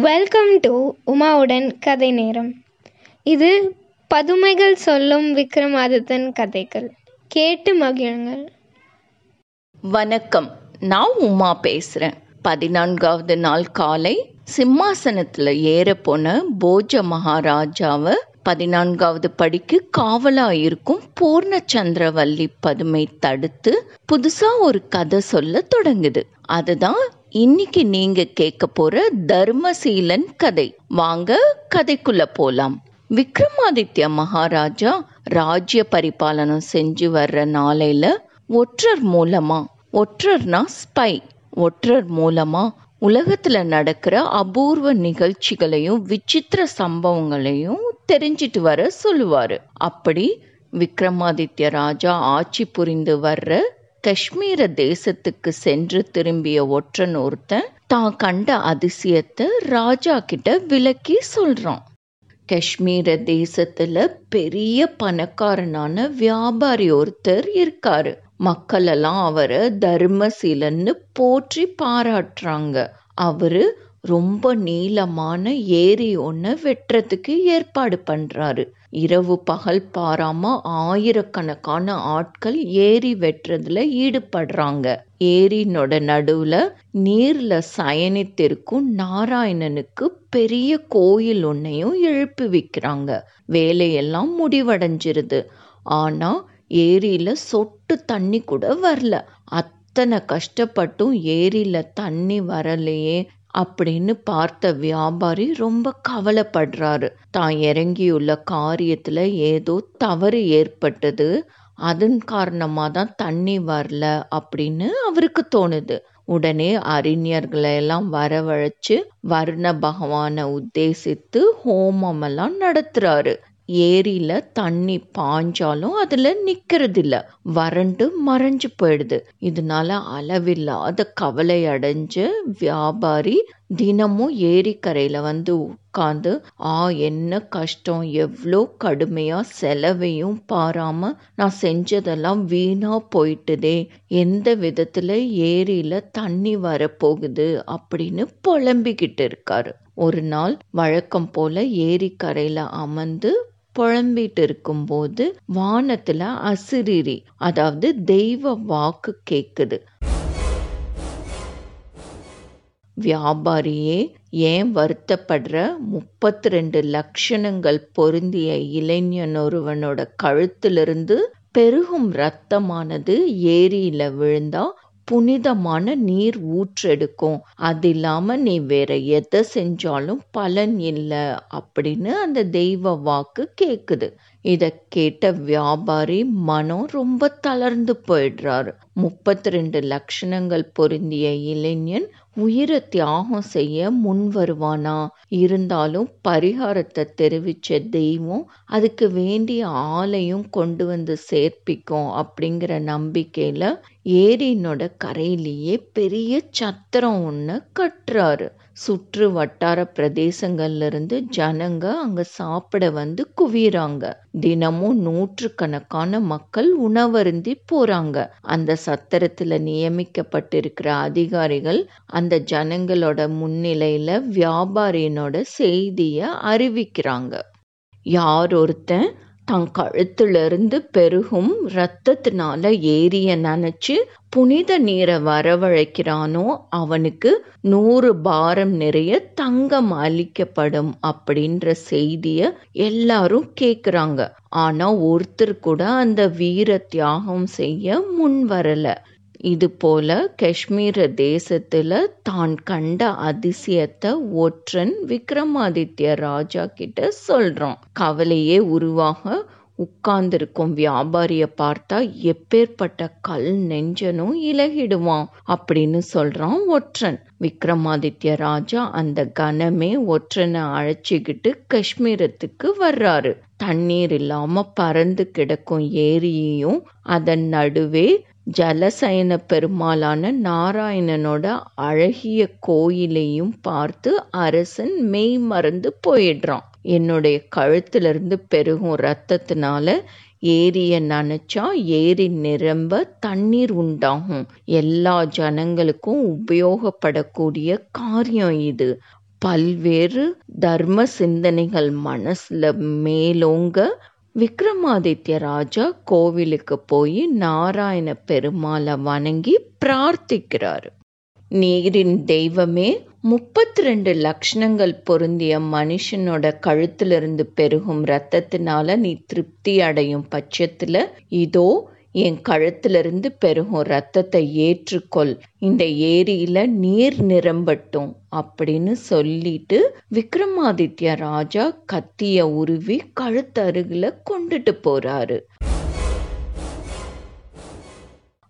Welcome to உமாவுடன் கதை நேரம். இது பதுமைகள் சொல்லும் விக்ரமாதித்தன் கதைகள். கேட்டு மகிழுங்கள். வணக்கம். நான் உமா பேசுகிறேன் பதினான்காவது நாள் காலை சிம்மாசனத்தில் ஏற போன போஜ மகாராஜாவை பதினான்காவது படிக்கு காவலா இருக்கும் பூர்ணச்சந்திரவல்லி பதுமை தடுத்து புதுசா ஒரு கதை சொல்ல தொடங்குது. அதுதான் இன்னைக்கு நீங்க கேட்க போற தர்மசீலன் கதை. வாங்க கதைக்குள்ள போலாம். விக்ரமாதித்ய மகாராஜா ராஜ்ய பரிபாலனம் செஞ்சு வர்ற நாளையில ஒற்றர் மூலமா ஒற்றர்னா ஸ்பை ஒற்றர் மூலமா உலகத்துல நடக்கிற அபூர்வ நிகழ்ச்சிகளையும் விசித்திர சம்பவங்களையும் தெரிஞ்சிட்டு வர சொல்லுவாரு. அப்படி விக்ரமாதித்ய ராஜா ஆட்சி புரிந்து வர்ற காஷ்மீர தேசத்துக்கு சென்று திரும்பிய ஒற்றன் ஒருத்தன் தான் கண்ட அதிசயத்தை ராஜா கிட்ட விளக்கி சொல்றான். காஷ்மீர தேசத்துல பெரிய பணக்காரனான வியாபாரி ஒருத்தர் இருக்காரு. மக்கள் எல்லாம் அவரை தர்மசீலன்னு போற்றி பாராட்டுறாங்க. அவரு ரொம்ப நீளமான ஏரி ஒன்று வெட்டுறதுக்கு ஏற்பாடு பண்றாரு. இரவு பகல் பாராம ஆயிரக்கணக்கான ஆட்கள் ஏரி வெட்டுறதுல ஈடுபடுறாங்க. ஏரினோட நடுவுல நீர்ல சயனித்திருக்கும் நாராயணனுக்கு பெரிய கோயில் ஒன்னையும் எழுப்பி வைக்கிறாங்க. வேலையெல்லாம் முடிவடைஞ்சிருது. ஆனா ஏரியில சொட்டு தண்ணி கூட வரல. அத்தனை கஷ்டப்பட்டும் ஏரியில தண்ணி வரலையே. அப்படின்னு பார்த்த வியாபாரி ரொம்ப கவலைப்படுறாரு. தான் இறங்கியுள்ள காரியத்துல ஏதோ தவறு ஏற்பட்டது. அதன் காரணமாக தான் தண்ணி வரல அப்படின்னு அவருக்கு தோணுது. உடனே அறிஞர்களை எல்லாம் வரவழைச்சு வர்ண பகவானை உத்தேசித்து ஹோமம் எல்லாம் நடத்துறாரு. ஏரியில தண்ணி பாஞ்சாலும் அதுல நிக்கிறது வறண்டு மறைஞ்சு போயிடுது. இதனால அளவில்லாத கவலை அடைஞ்ச வியாபாரி தினமும் ஏரிக்கரையில வந்து உட்காந்து ஆ என்ன கஷ்டம்? எவ்வளோ கடுமையா செலவையும் பாராம நான் செஞ்சதெல்லாம் வீணா போயிட்டுதே. எந்த விதத்துல ஏரியில தண்ணி வரப்போகுது? அப்படின்னு புலம்பிக்கிட்டு இருக்காரு. ஒரு நாள் வழக்கம் போல ஏரிக்கரையில அமர்ந்து புழம்பிட்டு இருக்கும்போது வானத்துல அசிரிரி அதாவது தெய்வ வாக்கு கேக்குது. வியாபாரியே ஏன் வருத்தப்படுற? முப்பத்தி ரெண்டு லட்சணங்கள் பொருந்திய இளைஞன் ஒருவனோட கழுத்திலிருந்து பெருகும் ரத்தமானது ஏரியில விழுந்தா புனிதமான நீர் ஊற்றெடுக்கும். அது இல்லாம நீ வேற எதை செஞ்சாலும் பலன் இல்லை அப்படின்னு அந்த தெய்வ வாக்கு கேக்குது. இதை கேட்ட வியாபாரி மனம் ரொம்ப தளர்ந்து போயிடுறாரு. முப்பத்தி ரெண்டு லட்சணங்கள் பொருந்திய இளைஞன் உயிரை தியாகம் செய்ய முன் வருவானா? இருந்தாலும் பரிகாரத்தை தெரிவிச்ச தெய்வம் அதுக்கு வேண்டிய ஆளையும் கொண்டு வந்து சேர்ப்பிக்கும் அப்படிங்கிற நம்பிக்கையில ஏரியினோட கரையிலேயே பெரிய சத்திரம் ஒன்று கட்டுறாரு. சுற்று வட்டார பிரதேசங்கள்லேருந்து ஜனங்க அங்கே சாப்பிட வந்து குவிறாங்க தினமும் நூற்றுக்கணக்கான மக்கள் உணவருந்தி போறாங்க. அந்த சத்திரத்தில் நியமிக்கப்பட்டிருக்கிற அதிகாரிகள் அந்த ஜனங்களோட முன்னிலையில் வியாபாரியனோட செய்தியை அறிவிக்கிறாங்க. யார் ஒருத்தன் தன் கழுத்திலிருந்து பெருகும் இரத்தத்தினால ஏரிய நினைச்சு புனித நீரை வரவழைக்கிறானோ அவனுக்கு நூறு பாரம் நிறைய தங்கம் அளிக்கப்படும் அப்படின்ற செய்திய எல்லாரும் கேக்குறாங்க. ஆனா ஒருத்தர் கூட அந்த வீர தியாகம் செய்ய முன் வரல இது போல காஷ்மீர தேசத்துல தான் கண்ட அதிசயத்தை ஒற்றன் விக்ரமாதித்ய ராஜா கிட்ட சொல்றான். கவலையே உருவாக உட்கார்ந்திருக்கும் வியாபாரிய பார்த்தா எப்பேற்பட்ட கல் நெஞ்சனும் இலகிடுவான் அப்படின்னு சொல்றான் ஒற்றன். விக்ரமாதித்ய ராஜா அந்த கணமே ஒற்றனை அழைச்சிக்கிட்டு காஷ்மீரத்துக்கு வர்றாரு. தண்ணீர் இல்லாம பறந்து கிடக்கும் ஏரியையும் அதன் நடுவே ஜலசயன பெருமாளான நாராயணனோட அழகிய கோயிலையும் பார்த்து அரசன் மெய் மறந்து போயிடுறான். என்னுடைய கழுத்திலிருந்து பெருகும் ரத்தத்தினால ஏரிய நினச்சா ஏரி நிரம்ப தண்ணீர் உண்டாகும். எல்லா ஜனங்களுக்கும் உபயோகப்படக்கூடிய காரியம் இது. பல்வேறு தர்ம சிந்தனைகள் மனசுல மேலோங்க விக்ரமாதித்ய ராஜா கோவிலுக்கு போய் நாராயண பெருமாளை வணங்கி பிரார்த்திக்கிறாரு. நீரின் தெய்வமே முப்பத்தி ரெண்டு லக்ஷணங்கள் பொருந்திய மனுஷனோட கழுத்திலிருந்து பெருகும் ரத்தத்தினால நீ திருப்தி அடையும் பட்சத்துல இதோ என் கழுத்திலிருந்து பெருகும் ரத்தத்தை ஏற்றுக்கொள். இந்த ஏரியில நீர் நிரம்பட்டும் அப்படின்னு சொல்லிட்டு விக்ரமாதித்ய ராஜா கத்திய உருவி கழுத்தருகில கொண்டுட்டு போறாரு.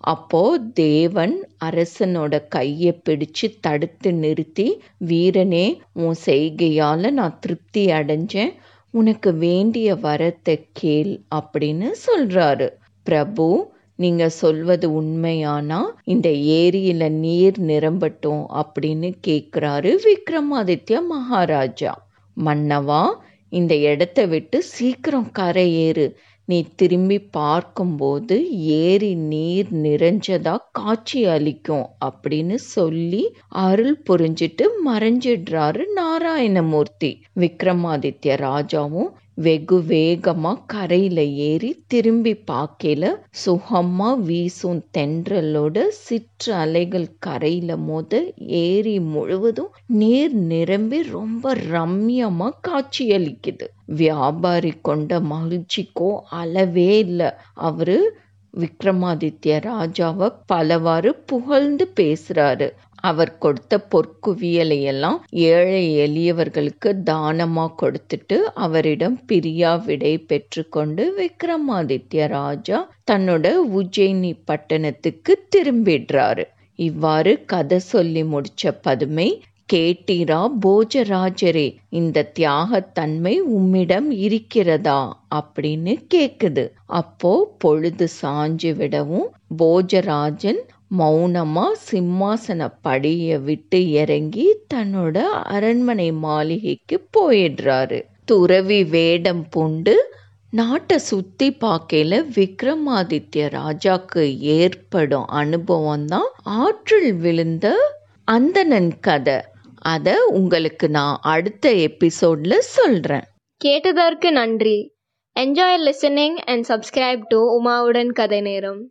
அப்போ தேவன் அரசனோட கையை பிடிச்சு தடுத்து நிறுத்தி வீரனே உன் செய்கையால நான் திருப்தி அடைஞ்சேன். உனக்கு வேண்டிய வரத்தை கேள் அப்படின்னு சொல்றாரு. பிரபு நீங்க சொல்வது உண்மையானா? இந்த ஏரியில நீர் நிரம்பட்டும் அப்படின்னு கேக்குறாரு விக்ரமாதித்ய மகாராஜா. மன்னவா இந்த இடத்த விட்டு சீக்கிரம் கரையேறு. நீ திரும்பி பார்க்கும்போது ஏரி நீர் நிறைஞ்சதா காட்சி அளிக்கும் அப்படின்னு சொல்லி அருள் புரிஞ்சிட்டு மறைஞ்சிடுறாரு நாராயணமூர்த்தி. விக்ரமாதித்ய ராஜாவும் வெகு வேகமா கரையில ஏறி திரும்பி பார்க்கல சுகமா வீசும் தென்றலோட சிற்று அலைகள் கரையில மோத ஏரி முழுவதும் நீர் நிரம்பி ரொம்ப ரம்யமா காட்சியளிக்குது. வியாபாரி கொண்ட மகிழ்ச்சிக்கோ அளவே இல்லை. அவரு விக்ரமாதித்ய ராஜாவை பலவாறு புகழ்ந்து பேசுறாரு. அவர் கொடுத்த பொற்குவியலை எல்லாம் ஏழை எளியவர்களுக்கு தானமா கொடுத்துட்டு அவரிடம் பிரியா விடை பெற்றுக்கொண்டு விக்ரமாதித்ய ராஜா தன்னோட உஜ்ஜயினி பட்டணத்துக்கு திரும்பிடுறாரு. இவ்வாறு கதை சொல்லி முடிச்ச பதுமை கேட்டீரா போஜராஜரே இந்த தியாகத்தன்மை உம்மிடம் இருக்கிறதா அப்படின்னு கேக்குது. அப்போ பொழுது சாஞ்சு விடவும் போஜராஜன் மௌனமா சிம்மாசன படிய விட்டு இறங்கி தன்னோட அரண்மனை மாளிகைக்கு போயிடுறாரு. துறவி வேடம் பூண்டு நாட்டை சுத்தி பார்க்கையில விக்ரமாதித்ய ராஜாக்கு ஏற்படும் அனுபவம் தான் ஆற்றில் விழுந்த அந்தணன் கதை. அதை உங்களுக்கு நான் அடுத்த எபிசோட்ல சொல்றேன். கேட்டதற்கு நன்றி. Enjoy listening and subscribe to உமாவுடன் கதை நேரம்.